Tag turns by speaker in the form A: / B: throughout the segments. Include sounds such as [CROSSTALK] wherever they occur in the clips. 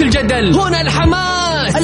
A: الجدل. هنا الحماس.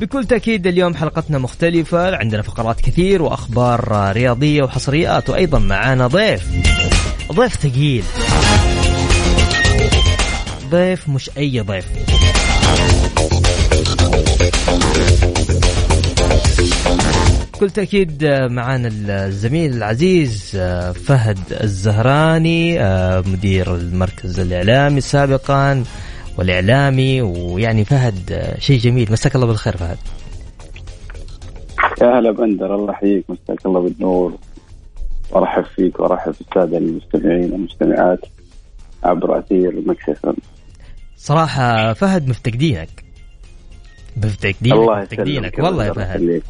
B: بكل تأكيد اليوم حلقتنا مختلفة. عندنا فقرات كثير وأخبار رياضية وحصريات وأيضا معانا ضيف. ضيف ثقيل. ضيف مش أي ضيف. بكل تأكيد معانا الزميل العزيز فهد الزهراني مدير المركز الإعلامي سابقا. والإعلامي ويعني فهد شيء جميل. مساك الله بالخير فهد.
C: يا هلا بندر الله يحييك. مساك الله بالنور. وارحب فيك وأرحب بالساده المستمعين والمستمعات عبر أثير مكسفا
B: صراحة فهد مفتقدينك مفتقدينك
C: الله
B: مفتقدينك والله يا فهد.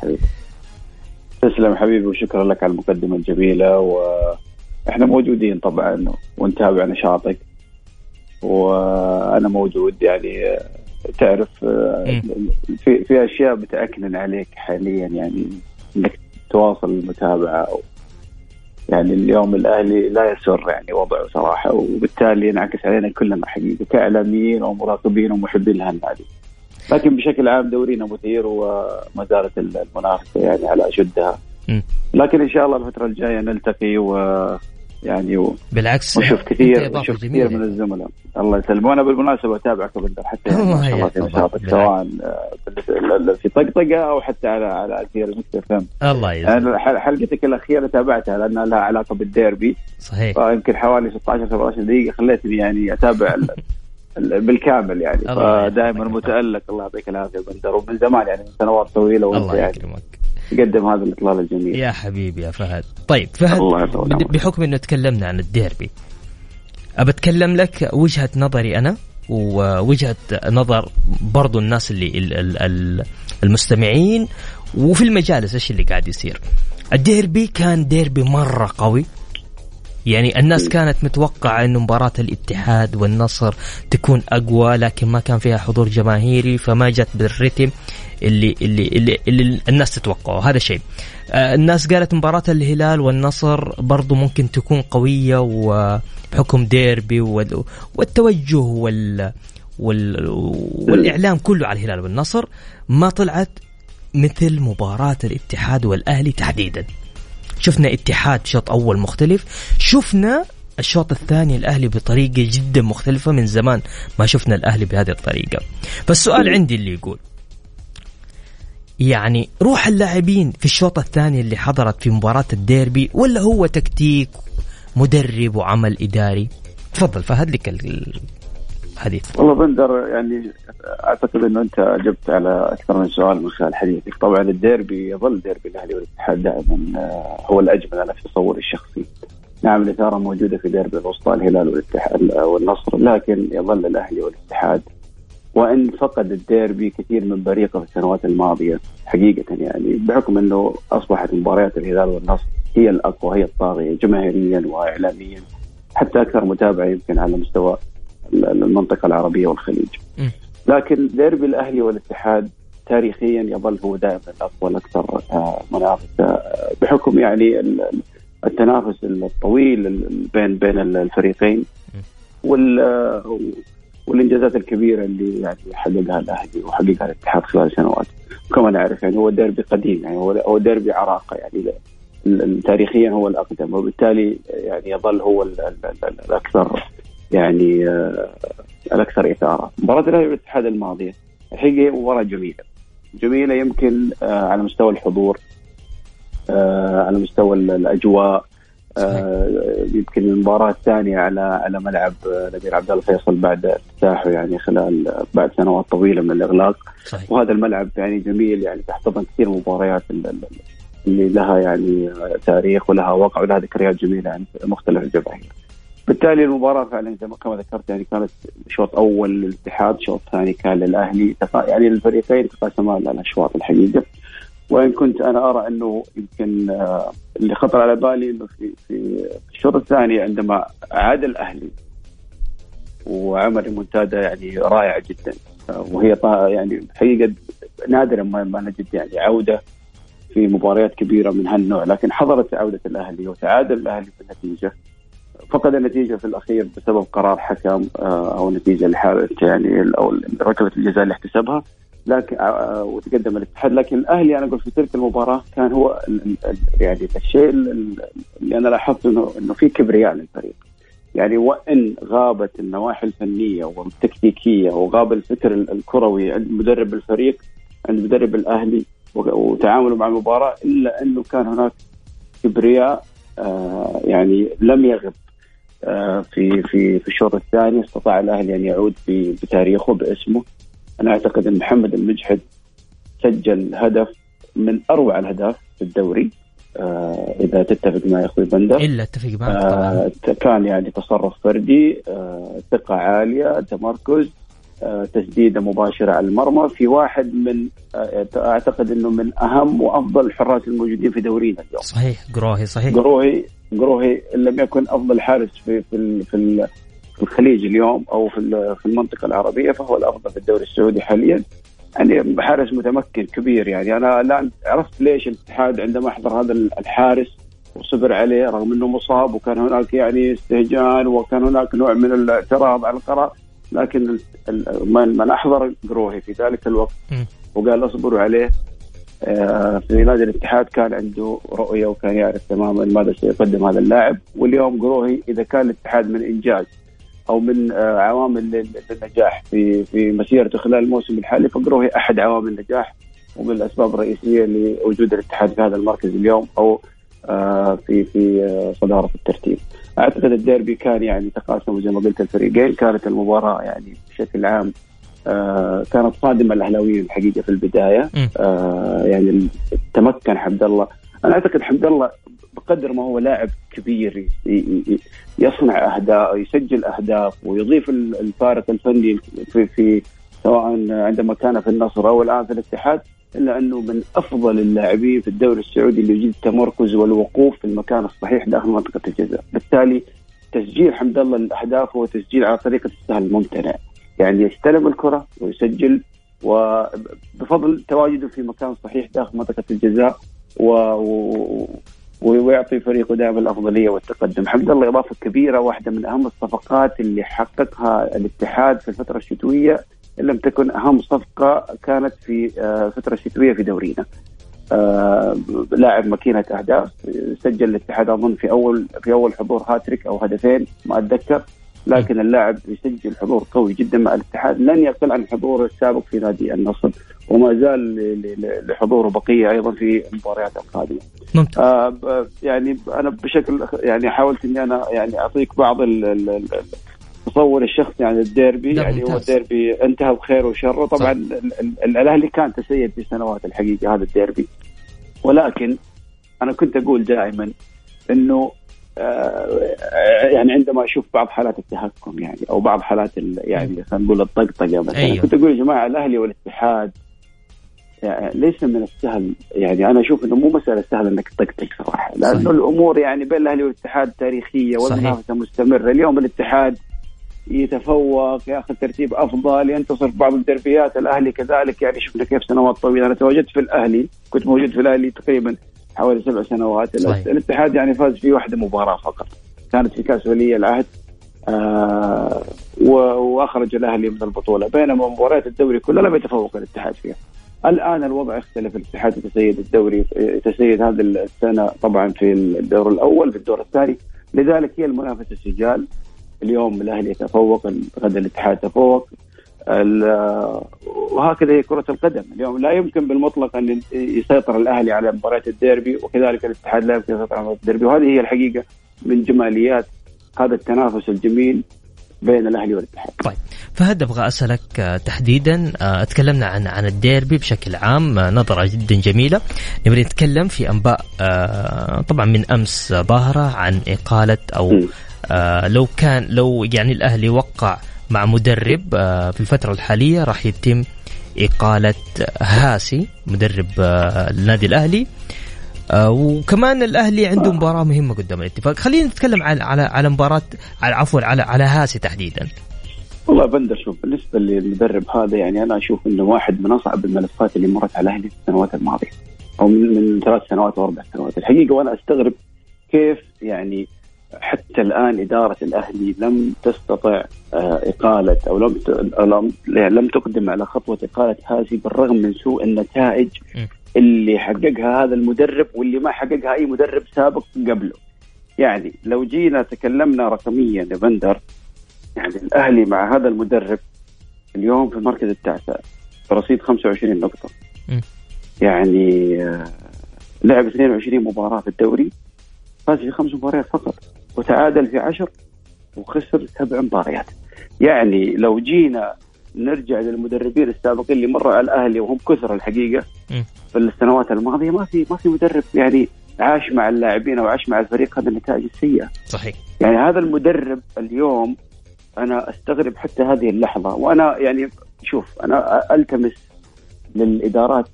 C: تسلم حبيبي وشكرا لك على المقدمة الجميلة وإحنا موجودين طبعا ونتابع نشاطك. وأنا موجود يعني تعرف في في أشياء بتاكنن عليك حاليا يعني إنك تواصل المتابعة يعني اليوم الأهلي لا يسر يعني وضعه صراحة وبالتالي ينعكس علينا كلنا حقيقة كإعلاميين ومراقبين ومحبين لها النادي. لكن بشكل عام دورينا مثير وما زالت المنافسة يعني على
B: أشدها.
C: لكن إن شاء الله الفترة الجاية نلتقي و يعني و...
B: بالعكس
C: ونشوف
B: أنت
C: كثير
B: جميلة.
C: كثير من الزملاء. الله يسلم وأنا بالمناسبة أتابعك بندر حتى يعني. [LAUGHS] سواء آه، بالنسبة- في طقطقة أو حتى على على أثير المستفهم
B: الله يسلمك
C: حلقتك الأخيرة تابعتها لأنها لها علاقة بالديربي.
B: صحيح.
C: فيمكن حوالي 16 17 دقيقة خليتني يعني أتابع ال- ال- بالكامل يعني. [LAUGHS] فدائما
B: يحفظك.
C: متألق. الله يعطيك العافية بندر. ومن زمان يعني من سنوات طويلة
B: وأنت
C: يعني. تقدم هذا الاطلال الجميل.
B: يا حبيبي يا فهد. طيب فهد
C: الله.
B: بحكم إنه تكلمنا عن الديربي ابى اتكلم لك وجهة نظري أنا ووجهة نظر برضو الناس اللي ال- ال- ال- المستمعين وفي المجالس إيش اللي قاعد يصير. الديربي كان ديربي مرة قوي. يعني الناس كانت متوقعة إنه مباراة الاتحاد والنصر تكون أقوى لكن ما كان فيها حضور جماهيري فما جت بالريتم اللي اللي اللي, اللي الناس تتوقعه هذا شيء. آه، الناس قالت مباراة الهلال والنصر برضو ممكن تكون قوية وبحكم ديربي وال- والتوجه وال وال والإعلام كله على الهلال والنصر ما طلعت مثل مباراة الاتحاد والأهلي تحديدا. شفنا اتحاد شوط أول مختلف شفنا الشوط الثاني الاهلي بطريقة جدا مختلفة من زمان ما شفنا الأهلي بهذه الطريقة. فالسؤال عندي اللي يقول يعني روح اللاعبين في الشوط الثاني اللي حضرت في مباراة الديربي ولا هو تكتيك مدرب وعمل إداري؟ تفضل فهد لك الحديث
C: والله بندر يعني أعتقد إنه أنت اجبت على أكثر من سؤال من خلال حديثك، طبعا الديربي يظل ديربي الأهلي والاتحاد دائما آه، هو الأجمل أنا في تصوري الشخصي. نعم الإثارة موجودة في ديربي الوسطى الهلال والاتحاد والنصر لكن يظل الأهلي والاتحاد. وإن فقد الديربي كثير من بريقه في السنوات الماضية حقيقة يعني بحكم إنه أصبحت مباريات الهلال والنصر هي الأقوى هي الطاغية جماهيريا واعلاميا حتى أكثر متابعة يمكن على مستوى المنطقة العربية والخليج. لكن ديربي الأهلي والاتحاد تاريخيا يظل هو دائما الاقوى الاكثر آه، منافسه آه، بحكم يعني ال- التنافس الطويل ال- بين بين الفريقين وال آه، والإنجازات الكبيرة اللي يعني حققها الأهلي وحققها الاتحاد خلال سنوات كما نعرف يعني هو ديربي قديم يعني هو ديربي عراقه يعني تاريخيا هو الأقدم وبالتالي يعني يظل هو ال- ال- ال- الأكثر يعني آه، الأكثر إثارة. مباراة الأهلي والاتحاد الماضيه الحقيقة مباراة جميلة جميلة يمكن آه على مستوى الحضور آه على مستوى الأجواء يمكن المباراة الثانية على على ملعب نبيل عبد الله فيصل بعد افتتاحه يعني خلال بعد سنوات طويلة من الإغلاق صحيح. وهذا الملعب يعني جميل يعني تحتضن كثير مباريات اللي لها يعني تاريخ ولها وقع ولها ذكريات جميلة عند مختلف الجماهير. بالتالي المباراة فعلا زي ما كما ذكرت يعني كانت شوط أول للاتحاد، شوط ثاني كان للأهلي، يعني الفريقين تقاسما الأشواط الحقيقة. وإن كنت أنا أرى أنه يمكن آه، اللي خطر على بالي إنه في في الشوط الثاني عندما عاد الأهلي وعمل منتدى يعني رائعه جدا. وهي يعني حقيقة نادرا ما نجد يعني عودة في مباريات كبيرة من هالنوع. لكن حضرت عودة الأهلي وتعادل الأهلي بالنتيجة. فقد النتيجة في الأخير بسبب قرار حكم آه، أو نتيجة لحاله يعني أو ركله الجزاء اللي احتسبها. لكن آه، آه، وتقدم الاتحاد. لكن الأهلي أنا أقول في تلك المباراة كان هو يعني الشيء اللي أنا لاحظت انه إنه في كبرياء للفريق. يعني وإن غابت النواحي الفنية والتكتيكية وغاب الفكر الكروي عند مدرب الفريق عند مدرب الأهلي وتعامله مع المباراة إلا أنه كان هناك كبرياء يعني لم يغب. في في في الشوط الثاني استطاع الأهلي أن يعود بتاريخه باسمه. أنا أعتقد أن محمد المجحد سجل هدف من أروع الأهداف في الدوري. آه إذا تتفق معي أخوي بندر.
B: إلا اتفق معك آه
C: كان يعني تصرف فردي آه ثقة عالية تمركز. آه تسديده مباشرة على المرمى. في واحد من آه أعتقد إنه من أهم وأفضل الحراس الموجودين في دورينا اليوم.
B: صحيح قروهي صحيح.
C: قروهي قروهي لم يكن أفضل حارس في في في في الخليج اليوم أو في في المنطقة العربية فهو الأفضل في الدوري السعودي حاليا. يعني حارس متمكن كبير يعني. أنا الآن عرفت ليش الاتحاد عندما أحضر هذا الحارس وصبر عليه رغم إنه مصاب وكان هناك يعني استهجان وكان هناك نوع من الاعتراض على القرار. لكن من أحضر قروهي في ذلك الوقت وقال اصبروا عليه آه، في نادي الاتحاد كان عنده رؤية وكان يعرف تماما ماذا سيقدم هذا اللاعب واليوم قروهي إذا كان الاتحاد من إنجاز أو من آه، عوامل النجاح في في مسيرته خلال الموسم الحالي فقروه أحد عوامل النجاح ومن الاسباب الرئيسية لوجود الاتحاد في هذا المركز اليوم أو آه، في في صدارة الترتيب. أعتقد الديربي كان يعني تقاسم زي ما قلت الفريقين كانت المباراة يعني بشكل عام كانت صادمة الأهلاويين الحقيقة في البداية. يعني تمكن حمد الله. أنا أعتقد حمد الله بقدر ما هو لاعب كبير يصنع أهداف يسجل أهداف ويضيف الفارق الفني في في سواء عندما كان في النصر أو الآن في الاتحاد. إلا أنه من أفضل اللاعبين في الدوري السعودي اللي يجيد التمركز والوقوف في المكان الصحيح داخل منطقة الجزاء، بالتالي تسجيل حمد الله الأهداف هو تسجيل على طريقة السهل الممتنع، يعني يستلم الكرة ويسجل وبفضل تواجده في مكان صحيح داخل منطقة الجزاء و... ويعطي فريقه دائما الأفضلية والتقدم، حمد الله إضافة كبيرة واحدة من أهم الصفقات اللي حققها الاتحاد في الفترة الشتوية لم تكن أهم صفقة كانت في آه، الفترة الشتويه في دورينا. آه لاعب ماكينة أهداف سجل الاتحاد أظن في أول في أول حضور هاتريك أو هدفين ما أتذكر لكن اللاعب يسجل حضور قوي جدا مع الاتحاد لن يقل عن حضوره السابق في نادي النصر وما زال لحضوره بقية أيضا في المباريات القادمة. ممتاز. آه يعني أنا بشكل يعني حاولت إني أنا يعني أعطيك بعض التصور الشخصي عن الديربي يعني هو الديربي انتهى بخير وشر طبعا الأهلي كان تسيد في سنوات الحقيقة هذا الديربي. ولكن أنا كنت أقول دائما إنه آه، يعني عندما أشوف بعض حالات التهكم يعني أو بعض حالات يعني خلينا نقول الطقطقة مثلا أيوه. كنت أقول يا جماعة الأهلي والاتحاد يعني ليس من السهل. يعني أنا أشوف إنه مو مسألة سهله إنك تطقطق صراحة لأنه. الأمور يعني بين الأهلي والاتحاد تاريخية والمنافسة مستمرة. اليوم الاتحاد يتفوق ياخذ ترتيب أفضل ينتصر في بعض الدربيات. الأهلي كذلك يعني شفنا كيف سنوات طويلة. أنا تواجدت في الأهلي كنت موجود في الأهلي تقريبا حوالي سبع سنوات. صحيح. الاتحاد يعني فاز في واحدة مباراة فقط. كانت في كأس ولي العهد آه وأخرج الأهلي من البطولة. بينما مباريات الدوري كلها لم يتفوق الاتحاد فيها. الآن الوضع اختلف الاتحاد يتسيد الدوري يتسيد. هذه السنة طبعا في الدور الأول في الدور الثاني. لذلك هي المنافسة سجال. اليوم الأهلي يتفوق غدا الاتحاد يتفوق وهكذا هي كرة القدم. اليوم لا يمكن بالمطلق أن يسيطر الأهلي على مباريات الديربي وكذلك الاتحاد لا يمكن يسيطر على مباريات الديربي. وهذه هي الحقيقة من جماليات هذا التنافس الجميل بين الأهلي والاتحاد.
B: طيب فهد أبغى أسألك آه، تحديدا آه، تكلمنا عن عن الديربي بشكل عام آه، نظرة جدا جميلة. نبغى نتكلم في أنباء طبعا من أمس باهره عن إقالة أو لو كان لو يعني الأهلي وقع مع مدرب في الفترة الحالية راح يتم إقالة هاسي مدرب النادي الأهلي. آه وكمان الأهلي عنده مباراة مهمة قدام الاتفاق. خلينا نتكلم على على على مباراة على عفوا على على هاسي تحديدا.
C: والله بندر شوف بالنسبة للمدرب هذا يعني أنا أشوف إنه واحد من أصعب الملفات اللي مرت على الاهلي في السنوات الماضية أو من, من ثلاث سنوات أو أربع سنوات. الحقيقة وأنا أستغرب كيف يعني حتى الآن إدارة الأهلي لم تستطع آه، إقالة أو لم لم لم تقدم على خطوة إقالة هاسي بالرغم من سوء النتائج اللي حققها هذا المدرب واللي ما حققها أي مدرب سابق قبله. يعني لو جينا تكلمنا رقميا يا بندر يعني الأهلي مع هذا المدرب اليوم في المركز التاسع برصيد 25 نقطة. يعني آه، لعب 22 مباراة في الدوري فاز في خمس مباريات فقط. وتعادل في عشر وخسر سبع مباريات يعني لو جينا نرجع للمدربين السابقين اللي مروا على الأهلي وهم كثر الحقيقة في السنوات الماضية ما في ما في مدرب يعني عاش مع اللاعبين أو عاش مع الفريق هذه النتائج السيئة.
B: صحيح.
C: يعني هذا المدرب اليوم أنا أستغرب حتى هذه اللحظة وأنا يعني شوف أنا ألتمس للإدارات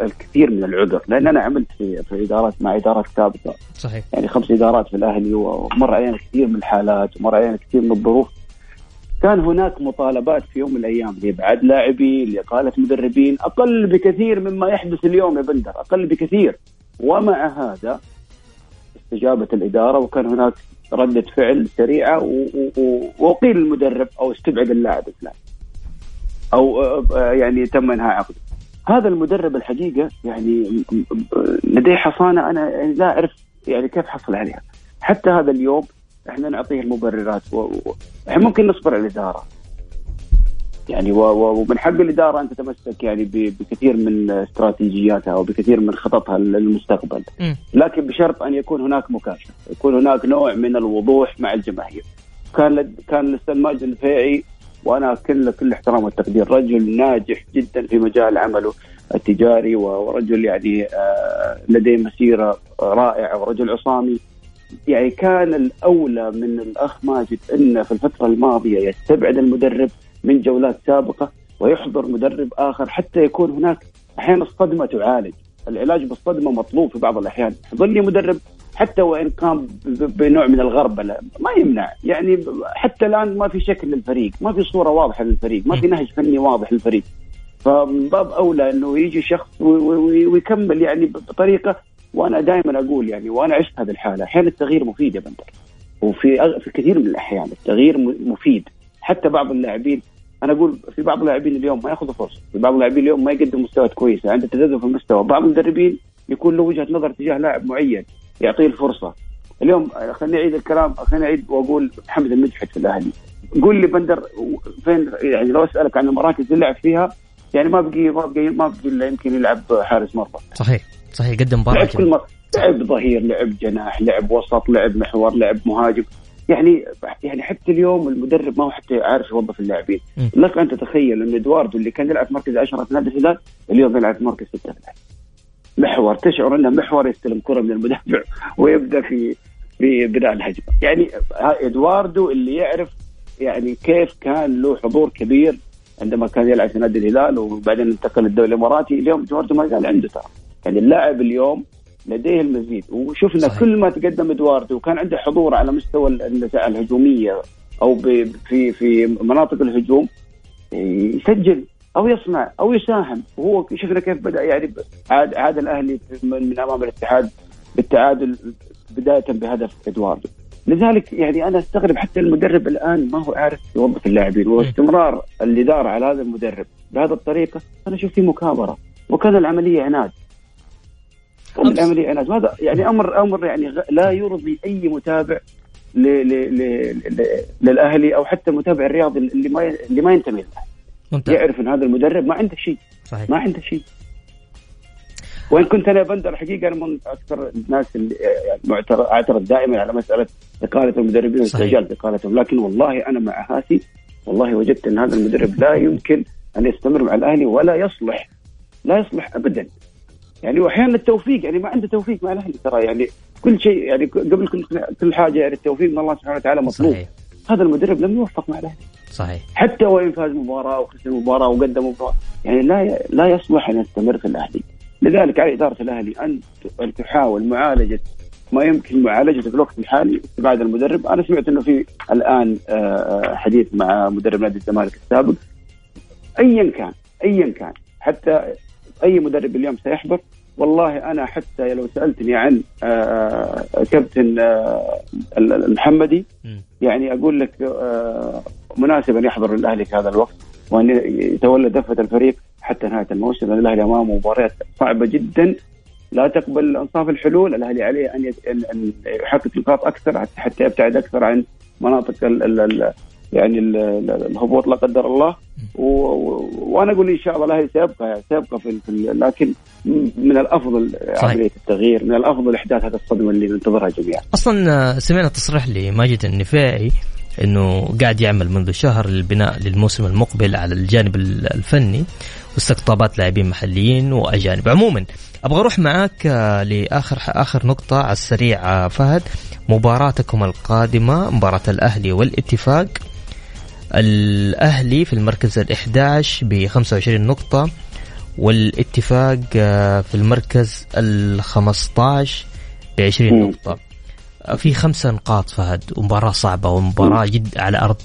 C: الكثير من العذر لأن أنا عملت في في ادارات مع إدارات سابقة.
B: صحيح.
C: يعني خمس إدارات في الأهلي ومر علينا كثير من الحالات ومر علينا كثير من الظروف. كان هناك مطالبات في يوم من الأيام لابعاد لاعبين لاقاله مدربين أقل بكثير مما يحدث اليوم يا بندر أقل بكثير. ومع هذا استجابت الإدارة وكان هناك ردة فعل سريعة وقيل المدرب أو استبعد اللاعب الفلاني. أو يعني تم إنهاء عقده. هذا المدرب الحقيقة يعني لديه حصانة أنا لا أعرف يعني كيف حصل عليها حتى هذا اليوم إحنا نعطيه المبررات و... و... إحنا ممكن نصبر على الإدارة يعني و... و... ومن حق الإدارة أن تتمسك يعني ب... بكثير من استراتيجياتها وبكثير من خططها للمستقبل م. لكن بشرط أن يكون هناك مكاشفة يكون هناك نوع من الوضوح مع الجماهير كان. كان الاستاذ ماجد الفيعي وأنا كل كل احترام والتقدير. رجل ناجح جدا في مجال عمله التجاري ورجل يعني آه، لديه مسيرة رائعة ورجل عصامي. يعني كان الأولى من الأخ ماجد إنه في الفترة الماضية يستبعد المدرب من جولات سابقة ويحضر مدرب آخر حتى يكون هناك. أحيانا الصدمه تعالج، العلاج بالصدمة مطلوب في بعض الأحيان، يظل لي مدرب حتى وإن قام بنوع من الغربله ما يمنع، يعني حتى الآن ما في شكل للفريق، ما في صورة واضحة للفريق، ما في نهج فني واضح للفريق. فمن باب أولى إنه يجي شخص ويكمل يعني بطريقة وأنا دائما أقول يعني وأنا عشت هذه الحالة. أحيانا التغيير مفيد يا بندر. وفي. في كثير من الأحيان التغيير مفيد. حتى بعض اللاعبين أنا أقول في بعض اللاعبين اليوم ما يأخذوا فرصة، في بعض اللاعبين اليوم ما يقدم مستويات كويسة، عنده تذبذب في المستوى، بعض المدربين يكون له وجهة نظر تجاه لاعب معين. يعطيه الفرصة. اليوم خليني أعيد الكلام خليني أعيد وأقول محمد المجحد في الأهلي. قول لي بندر فين يعني لو أسألك عن المراكز اللي لعب فيها يعني ما بقي ما بقي ما بقي إلا يمكن يلعب حارس مرمى.
B: صحيح صحيح قدم مباراه
C: لعب كل مرة. لعب ظهير لعب جناح لعب وسط لعب محور لعب مهاجم يعني يعني حتى اليوم المدرب ما هو حتى عارف يوظف اللاعبين لك أن تتخيل أن إدواردو اللي كان يلعب في مركز 10 في نادي الهلال اليوم يلعب في مركز 6 محور تشعر أنه محور يستلم كرة من المدافع ويبدأ في في بناء الهجمة. يعني إدواردو اللي يعرف يعني كيف كان له حضور كبير عندما كان يلعب في نادي الهلال وبعدين انتقل للدوري الإماراتي اليوم ادواردو ما زال عنده ترى. يعني اللاعب اليوم لديه المزيد. وشفنا صحيح. كل ما تقدم إدواردو وكان عنده حضور على مستوى الهجومية أو في في مناطق الهجوم يسجل أو يصنع أو يساهم. وهو شفنا كيف بدأ يعني عاد عاد الأهلي من أمام الاتحاد بالتعادل بداية بهدف إدواردو. لذلك يعني أنا أستغرب حتى المدرب الآن ما هو عارف يوظف اللاعبين واستمرار الإدارة على هذا المدرب. بهذه الطريقة أنا أشوف فيه مكابرة وكان العملية عناد. العملية عناد. هذا يعني أمر أمر يعني لا يرضي أي متابع ل ل ل للأهلي أو حتى المتابع الرياضي اللي ما اللي ما ينتمي له
B: ممتاز.
C: يعرف إن هذا المدرب ما عنده شيء.
B: صحيح.
C: ما عنده شيء. وإن كنت أنا بندر حقيقة أنا من أكثر الناس اللي يعني اعترض دائما على مسألة إقالة المدربين واستعجال اقالتهم لكن والله أنا مع هاسي والله وجدت إن هذا المدرب لا يمكن أن يستمر مع الأهلي ولا يصلح. لا يصلح ابدا. يعني واحيانا التوفيق يعني ما عنده توفيق مع الأهلي ترى. يعني كل شيء يعني قبل كل كل حاجة يعني التوفيق من الله سبحانه وتعالى مطلوب.
B: صحيح.
C: هذا المدرب لم يوفق مع الأهلي.
B: صحيح.
C: حتى وإن فاز مباراة وخسر مباراة وقدم مباراة. يعني لا لا يصلح أن يستمر في الأهلي. لذلك على إدارة الأهلي أن تحاول معالجه ما يمكن معالجته في الوقت الحالي استبعاد المدرب. أنا سمعت إنه في الآن آه، حديث مع مدرب نادي الزمالك السابق. ايا كان ايا كان. حتى أي مدرب اليوم سيحضر والله أنا حتى لو سألتني عن آه، كابتن آه، المحمدي. يعني أقول لك آه، مناسب ان يحضر الاهلي في هذا الوقت وأن يتولى دفة الفريق حتى نهاية الموسم. لأن الأهلي أمامه مباريات صعبة جدا. لا تقبل أنصاف الحلول. الأهلي عليه أن يحقق نقاط أكثر حتى- يبتعد أكثر عن مناطق يعني ال- ال- الهبوط لا قدر الله. و- و- وأنا أقول إن شاء الله الاهلي سيبقى سيبقى في, في ال- لكن من الأفضل
B: صحيح.
C: عملية التغيير من الأفضل إحداث هذه الصدمة اللي ننتظرها جميعا.
B: أصلا آه، سمعنا تصريح لماجد النفاعي إنه قاعد يعمل منذ شهر للبناء للموسم المقبل على الجانب ال- الفني واستقطابات لاعبين محليين وأجانب. عموما أبغى أروح معاك آه، لآخر آخر نقطة على السريع آه، فهد. مباراتكم القادمة مباراة الأهلي والاتفاق. الأهلي في المركز ال11 ب 25 نقطة والاتفاق آه، في المركز ال15 ب 20
C: مم.
B: نقطة. في خمسة نقاط فهد ومباراة صعبة ومباراة جد على أرض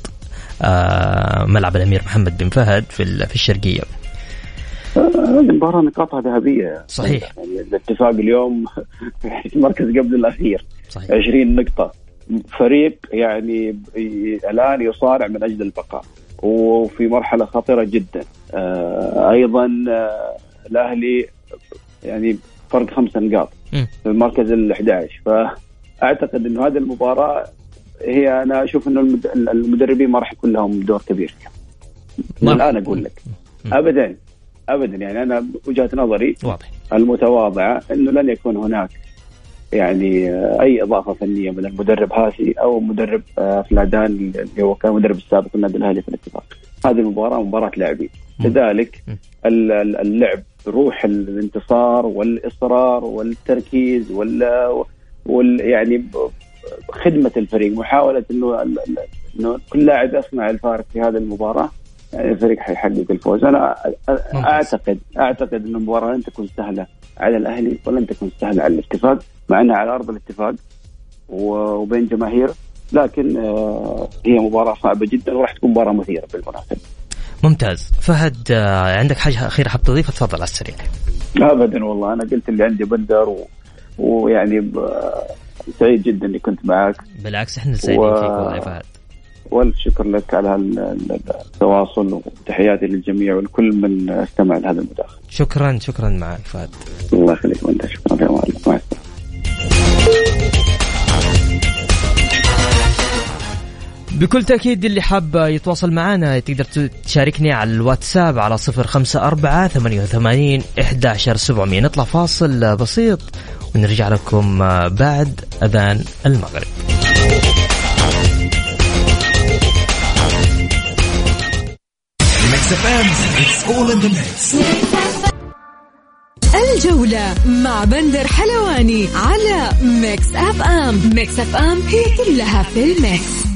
B: آه، ملعب الأمير محمد بن فهد في في الشرقية.
C: المباراة نقاطها ذهبية.
B: صحيح.
C: يعني الاتفاق اليوم [LAUGHS] في المركز قبل الأخير.
B: صحيح.
C: 20 نقطة. فريق يعني الآن يصارع من أجل البقاء وفي مرحلة خطيرة جدا. آه أيضا آه الأهلي يعني فرق خمس نقاط. في المركز ال 11 فأعتقد أنه هذه المباراة هي أنا أشوف أنه المد- المدربين ما راح يكون لهم دور كبير. فيها الآن أقول لك. ابدا ابدا. يعني أنا وجهة نظري
B: واضح.
C: المتواضعة إنه لن يكون هناك يعني آه، أي إضافة فنية من المدرب هاسي أو مدرب آه، فلادان اللي هو كان مدرب السابق النادي الأهلي في الاتفاق. هذه المباراة مباراة لاعبين،. لذلك اللعب روح الانتصار والإصرار والتركيز وال, وال يعني خدمة الفريق محاولة إنه إنه كل لاعب يصنع الفارق في هذه المباراة يعني الفريق حيحقق الفوز أنا
B: ممتاز.
C: أعتقد أعتقد إن المباراة لن تكون سهلة على الأهلي ولن تكون سهلة على الاتفاق مع إنها على أرض الاتفاق وبين جماهير لكن آه، هي مباراة صعبة جدا وراح تكون مباراة مثيرة بالمناسبة.
B: ممتاز. فهد آه، عندك حاجة أخيرة حاب تضيفها؟ تفضل على السريع.
C: ابدا والله. أنا قلت اللي عندي بندر و... ويعني ب... سعيد جدا إني كنت معك
B: بالعكس إحنا سعيدين
C: و-
B: فيك والله يا فهد.
C: والشكر لك على التواصل وتحياتي للجميع ولكل من استمع لهذا المداخلة.
B: شكرا شكرا معك فهد.
C: الله يخليك وأنت شكرا. يا مع
B: بكل تأكيد اللي حاب يتواصل معنا تقدر تشاركني على الواتساب على صفر خمسة أربعة ثمانية وثمانين إحداشر سبعمية. نطلع فاصل بسيط ونرجع لكم بعد أذان المغرب.
D: الجولة مع بندر حلواني على Mix FM. Mix FM هي كلها في ال mix.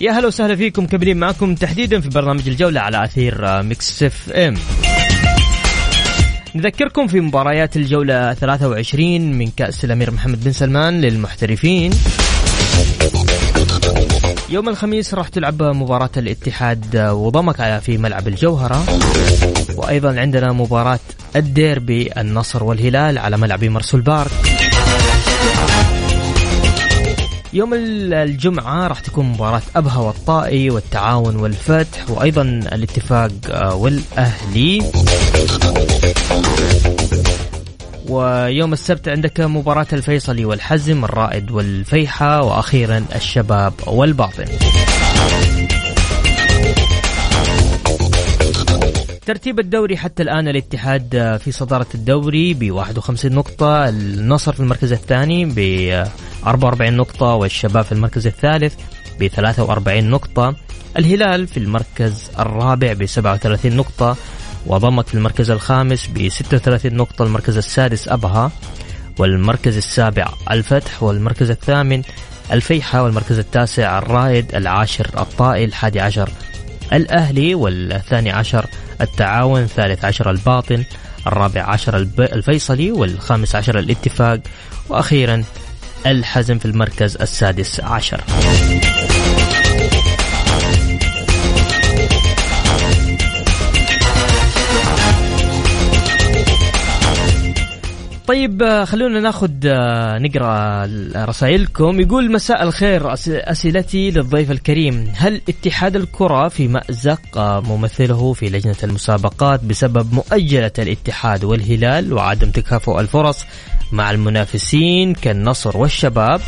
B: يا هلا وسهلا فيكم مكملين معكم تحديدا في برنامج الجولة على أثير Mix FM. نذكركم في مباريات الجولة 23 من كأس الأمير محمد بن سلمان للمحترفين. يوم الخميس راح تلعب مباراة الاتحاد وضمك في ملعب الجوهرة. وأيضا عندنا مباراة الديربي النصر والهلال على ملعب مرسول بارك. يوم الجمعة راح تكون مباراة أبها والطائي والتعاون والفتح وأيضا الاتفاق والأهلي. ويوم السبت عندك مباراة الفيصلي والحزم الرائد والفيحة وأخيرا الشباب والباطن. ترتيب الدوري حتى الآن الاتحاد في صدارة الدوري ب 51 نقطة النصر في المركز الثاني ب 44 نقطة والشباب في المركز الثالث ب 43 نقطة الهلال في المركز الرابع ب 37 نقطة وضمك في المركز الخامس ب 36 نقطة المركز السادس أبها والمركز السابع الفتح والمركز الثامن الفيحة والمركز التاسع الرائد العاشر الطائي الحادي عشر. الأهلي والثاني عشر التعاون الثالث عشر الباطن الرابع عشر الفيصلي والخامس عشر الاتفاق وأخيرا الحزم في المركز السادس عشر. طيب آه، خلونا ناخذ آه، نقرأ رسائلكم. يقول مساء الخير أسئلتي للضيف الكريم. هل اتحاد الكرة في مأزق ممثله في لجنة المسابقات بسبب مؤجلة الاتحاد والهلال وعدم تكافؤ الفرص مع المنافسين كالنصر والشباب؟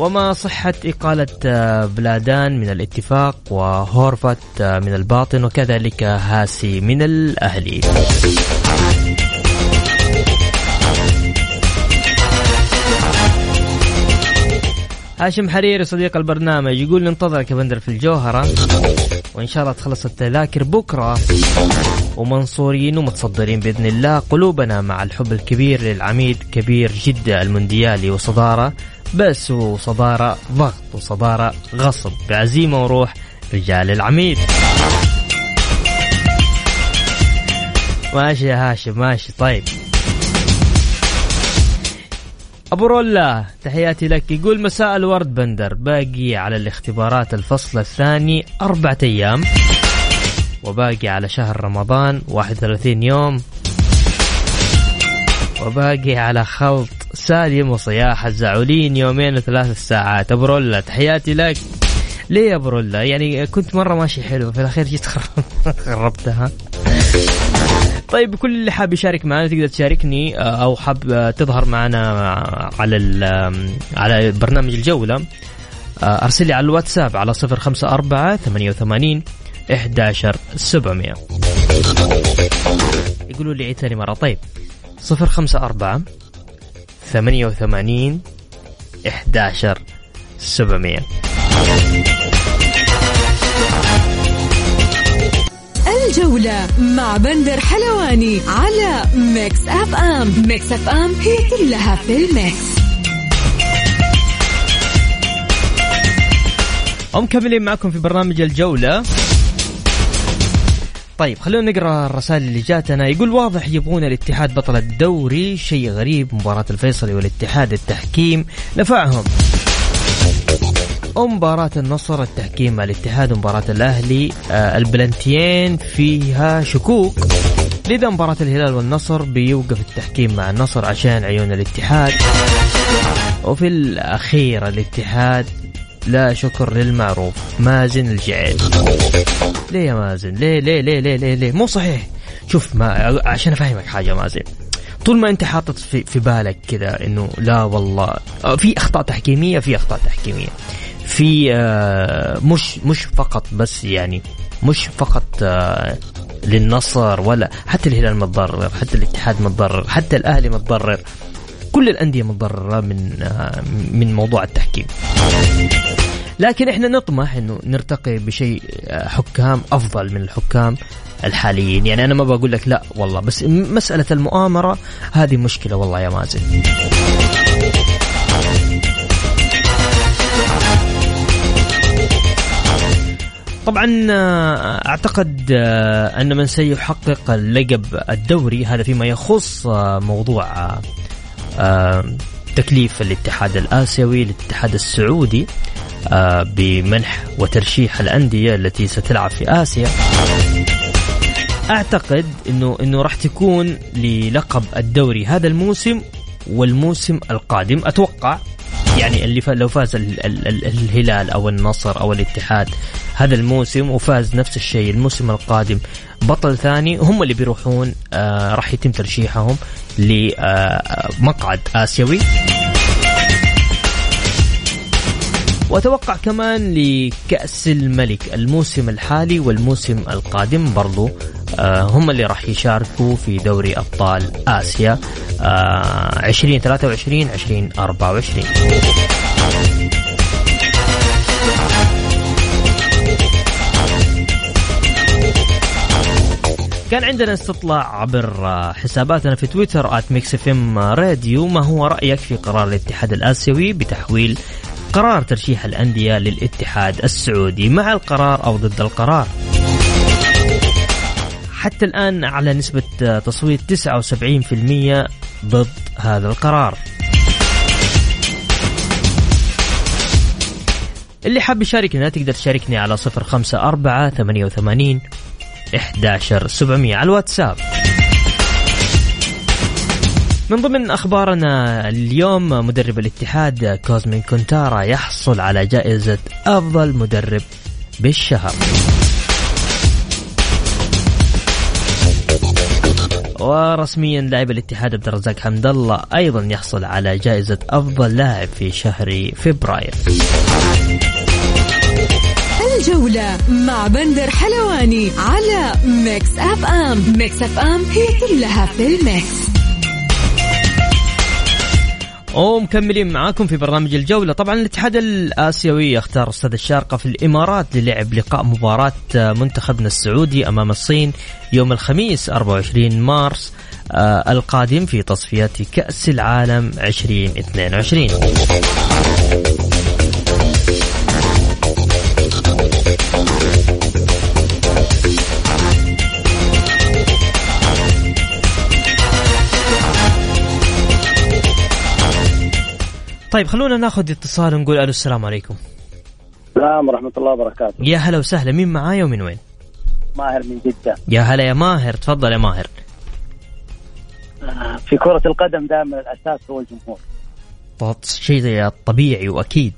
B: وما صحة إقالة آه، بلادان من الاتفاق وهورفت آه، من الباطن وكذلك هاسي من الأهلي. هاشم حريري صديق البرنامج يقول ننتظرك يا بندر في الجوهرة وإن شاء الله تخلص التذاكر بكرة ومنصورين ومتصدرين بإذن الله قلوبنا مع الحب الكبير للعميد كبير جدة المونديالي وصدارة. بس وصدارة ضغط وصدارة غصب بعزيمة وروح رجال العميد. ماشي يا هاشم ماشي طيب. أبو رولا تحياتي لك. يقول مساء الورد بندر. باقي على الاختبارات الفصل الثاني أربعة أيام وباقي على شهر رمضان 31 يوم. وباقي على خلط سالم وصياح الزعولين يومين وثلاث ساعات. أبو رولا تحياتي لك. ليه يا أبو رولا؟ يعني كنت مرة ماشي حلو في الأخير جيت [LAUGHS] خربتها. طيب كل اللي حاب يشارك معنا تقدر تشاركني آه، أو حاب تظهر معنا على على برنامج الجولة آه، أرسل لي على الواتساب على 054 88 11 700 يقولوا لي عيد ثاني مرة. طيب 054 88 11 700
D: الجولة مع بندر حلواني على Mix FM. Mix FM هي كلها في ال mix.
B: ومكملين معكم في برنامج الجولة. طيب خلونا نقرأ الرسائل اللي جاتنا. يقول واضح يبغون الاتحاد بطل الدوري شيء غريب مباراة الفيصلي والاتحاد التحكيم نفعهم. ومباراة النصر التحكيم مع الاتحاد ومباراة الأهلي آه البلنتيين فيها شكوك. لذا مباراة الهلال والنصر بيوقف التحكيم مع النصر عشان عيون الاتحاد. وفي الأخير الاتحاد لا شكر للمعروف. مازن الجعيل ليه يا مازن؟ ليه ليه ليه ليه ليه, ليه؟ مو صحيح. شوف ما عشان أفهمك حاجة مازن. طول ما أنت حاطط في, في بالك كذا إنه لا والله. آه، في أخطاء تحكيمية في أخطاء تحكيمية. في آه مش مش فقط بس يعني مش فقط آه للنصر ولا حتى الهلال متضرر حتى الاتحاد متضرر حتى الأهلي متضرر. كل الأندية متضررة من آه من موضوع التحكيم. لكن إحنا نطمح إنه نرتقي بشيء آه، حكام أفضل من الحكام الحاليين. يعني أنا ما بقول لك لا والله بس مسألة المؤامرة هذه مشكلة والله يا مازن. طبعا آه، أعتقد أن من سيحقق اللقب الدوري هذا فيما يخص موضوع تكليف الاتحاد الآسيوي الاتحاد السعودي آه، بمنح وترشيح الأندية التي ستلعب في آسيا. أعتقد أنه أنه راح تكون للقب الدوري هذا الموسم والموسم القادم. أتوقع يعني اللي. لو فاز ال... ال... ال... الهلال أو النصر أو الاتحاد هذا الموسم وفاز نفس الشيء الموسم القادم بطل ثاني هم اللي بيروحون آه راح يتم ترشيحهم لمقعد آسيوي وأتوقع كمان لكأس الملك الموسم الحالي والموسم القادم برضو آه هم اللي راح يشاركوا في دوري أبطال آسيا آه 2023 2024 كان عندنا استطلاع عبر آه، حساباتنا في تويتر ام راديو ما هو رأيك في قرار الاتحاد الآسيوي بتحويل قرار ترشيح الأندية للاتحاد السعودي؟ مع القرار أو ضد القرار. حتى الآن أعلى نسبة تصويت 79% ضد هذا القرار. اللي حاب يشاركنا تقدر تشاركني على 054 88 11700 على الواتساب. من ضمن أخبارنا اليوم مدرب الاتحاد كوزمين كونتارا يحصل على جائزة أفضل مدرب بالشهر. ورسميا لاعب الاتحاد عبد الرزاق حمد الله أيضا يحصل على جائزة أفضل لاعب في شهر فبراير.
D: الجولة مع بندر حلواني على Mix FM، Mix FM هي كلها في ال mix.
B: ومكملين معاكم في برنامج الجولة. طبعا الاتحاد الآسيوي اختار استاد الشارقة في الإمارات للعب لقاء مباراة منتخبنا السعودي أمام الصين يوم الخميس 24 مارس آه القادم في تصفيات كأس العالم 2022 طيب خلونا ناخذ اتصال ونقول ألو السلام عليكم.
E: السلام ورحمة الله وبركاته.
B: يا هلا وسهلا مين معايا ومن وين؟
E: ماهر من جدة.
B: يا هلا يا ماهر تفضل يا ماهر.
E: في كرة القدم دائما الأساس هو الجمهور.
B: شيء طبيعي وأكيد.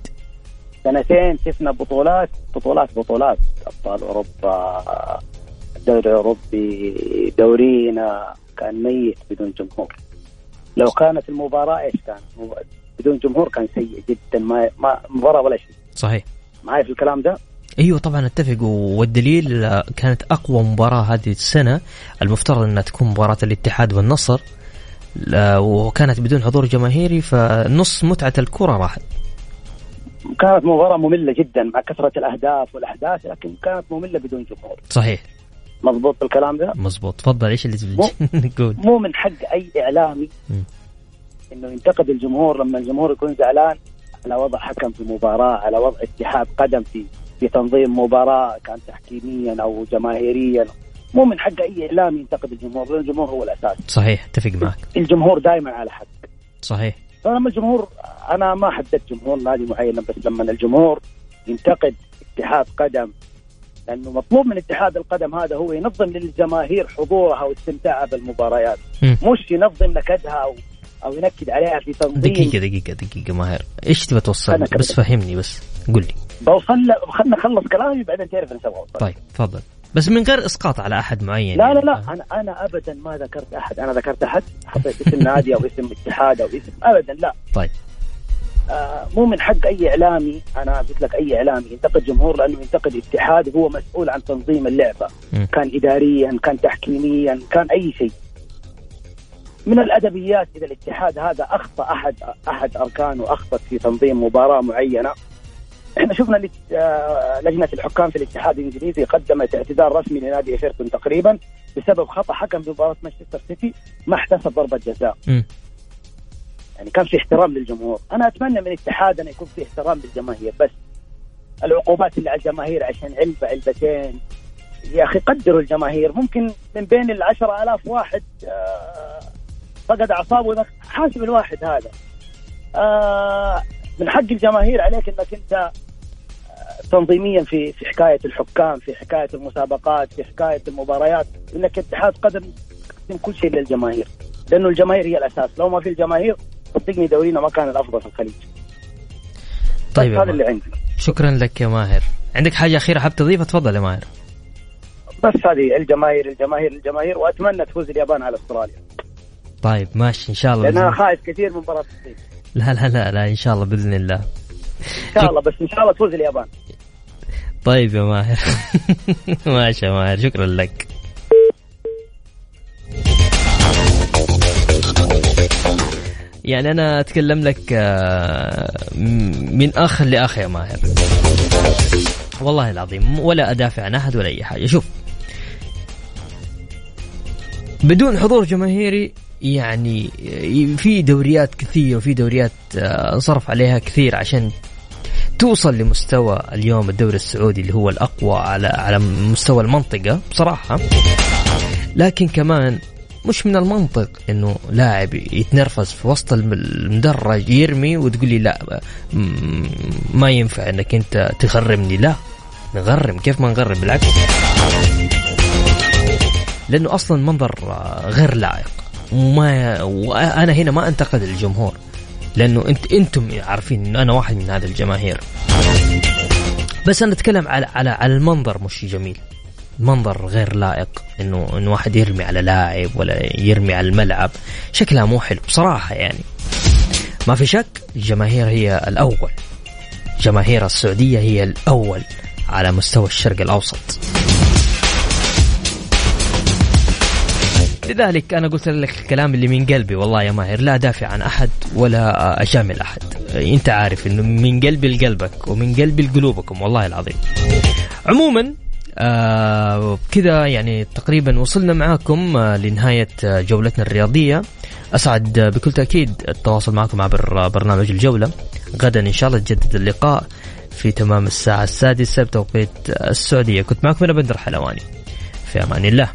E: سنتين شفنا بطولات بطولات بطولات. أبطال أوروبا الدوري الأوروبي دورينا كان ميت بدون جمهور. لو كانت المباراة إيش كان؟ بدون جمهور كان سيء جدا. ما ما مباراة ولا شيء.
B: صحيح.
E: معي في الكلام ده؟
B: أيوه طبعا أتفق. والدليل كانت أقوى مباراة هذه السنة. المفترض أنها تكون مباراة الاتحاد والنصر. وكانت بدون حضور جماهيري فنص متعة الكرة راحت.
E: كانت مباراة مملة جدا مع كثرة الأهداف والأحداث لكن كانت مملة بدون جمهور.
B: صحيح.
E: مضبوط الكلام ده؟
B: مضبوط. تفضل إيش اللي [LAUGHS]
E: تقول؟ مو من حق أي إعلامي. إنه ينتقد الجمهور لما الجمهور يكون زعلان على وضع حكم في مباراة على وضع اتحاد قدم في في تنظيم مباراة كان تحكيميا أو جماهيريا. مو من حق أي إعلام ينتقد الجمهور لأن الجمهور هو الأساس.
B: صحيح أتفق معك.
E: الجمهور دائما على حق.
B: صحيح.
E: فلما الجمهور أنا ما حددت جمهور نادي معين بس لما الجمهور ينتقد اتحاد قدم لأنه مطلوب من اتحاد القدم هذا هو ينظم للجماهير حضورها واستمتاعها بالمباريات. م. مش ينظم نكدها أو ينكد عليها في تنظيم.
B: دقيقة دقيقة دقيقة ماهر. إيش تبغى توصل؟ بس فهمني بس. قول لي.
E: بوصل خلنا نخلص كلامي بعدين تعرف أبغى
B: طيب تفضل. بس من غير إسقاط على أحد معين
E: لا لا لا. أنا أنا ابدا ما ذكرت أحد. أنا ذكرت أحد. حطيت اسم نادي أو اسم اتحاد أو اسم. ابدا لا.
B: طيب.
E: آه مو من حق أي إعلامي. أنا قلت لك أي إعلامي. ينتقد جمهور لأنه ينتقد اتحاد. هو مسؤول عن تنظيم اللعبة. م. كان اداريا كان تحكيميا كان أي شيء. من الأدبيات اذا الاتحاد هذا أخطأ أحد أحد اركانه اخطا في تنظيم مباراة معينة. إحنا شفنا لجنة الحكام في الاتحاد الإنجليزي قدمت اعتذار رسمي لنادي إيفرتون تقريبا بسبب خطأ حكم في مباراه مانشستر سيتي ما احتسب ضربة جزاء. يعني كان في احترام للجمهور، أنا أتمنى من الاتحاد أن يكون في احترام للجماهير بس العقوبات اللي على الجماهير عشان علبة علبتين. يا أخي قدروا الجماهير. ممكن من بين ال آلاف واحد آه فقد أعصابه حاسب الواحد هذا. آه من حق الجماهير عليك إنك أنت تنظيميا في في حكاية الحكام في حكاية المسابقات في حكاية المباريات. إنك اتحاد قدم تقدم كل شيء للجماهير. لأنه الجماهير هي الأساس. لو ما في الجماهير صدقني دورينا ما كان الأفضل في الخليج.
B: طيب
E: هذا اللي عندي.
B: شكرا لك يا ماهر. عندك حاجة أخيرة حاب تضيفها؟ تفضل يا ماهر.
E: بس هذه الجماهير الجماهير الجماهير. وأتمنى تفوز اليابان على أستراليا.
B: طيب ماشي إن شاء الله
E: لأن أنا خايف كثير من مباراة الصين.
B: لا لا لا لا إن شاء الله بإذن الله.
E: إن شاء الله بس إن شاء الله تفوز اليابان.
B: طيب يا ماهر. [LAUGHS] ماشي يا ماهر شكرا لك. يعني أنا أتكلم لك آه، من اخ لاخ يا ماهر. والله العظيم ولا أدافع عن أحد ولا أي حاجة. شوف بدون حضور جماهيري يعني في دوريات كثير وفي دوريات آه، صرف عليها كثير عشان توصل لمستوى اليوم الدوري السعودي اللي هو الأقوى على على مستوى المنطقة بصراحة. لكن كمان مش من المنطق إنه لاعب يتنرفز في وسط المدرج يرمي وتقول لي لا ما ينفع إنك أنت تغرمني. لا نغرم. كيف ما نغرم؟ بالعكس. لأنه أصلا منظر غير لائق. وما وأنا هنا ما أنتقد الجمهور لأنه انت أنتم عارفين إنه أنا واحد من هذه الجماهير. بس أنا أتكلم على على على المنظر مش جميل. منظر غير لائق انه إنه واحد يرمي على لاعب ولا يرمي على الملعب. شكلها مو حلو بصراحة يعني. ما في شك الجماهير هي الأول. جماهير السعودية هي الأول على مستوى الشرق الأوسط. لذلك أنا قلت لك الكلام اللي من قلبي والله يا ماهر لا دافع عن أحد ولا اجامل أحد. أنت عارف إنه من قلبي لقلبك ومن قلبي لقلوبكم والله العظيم. عموما آه كذا يعني تقريبا وصلنا معاكم آه لنهاية آه جولتنا الرياضية. أسعد بكل تأكيد التواصل معكم عبر برنامج الجولة. غدا إن شاء الله تجدد اللقاء في تمام الساعة السادسة بتوقيت السعودية. كنت معكم أنا بندر حلواني. في أمان الله.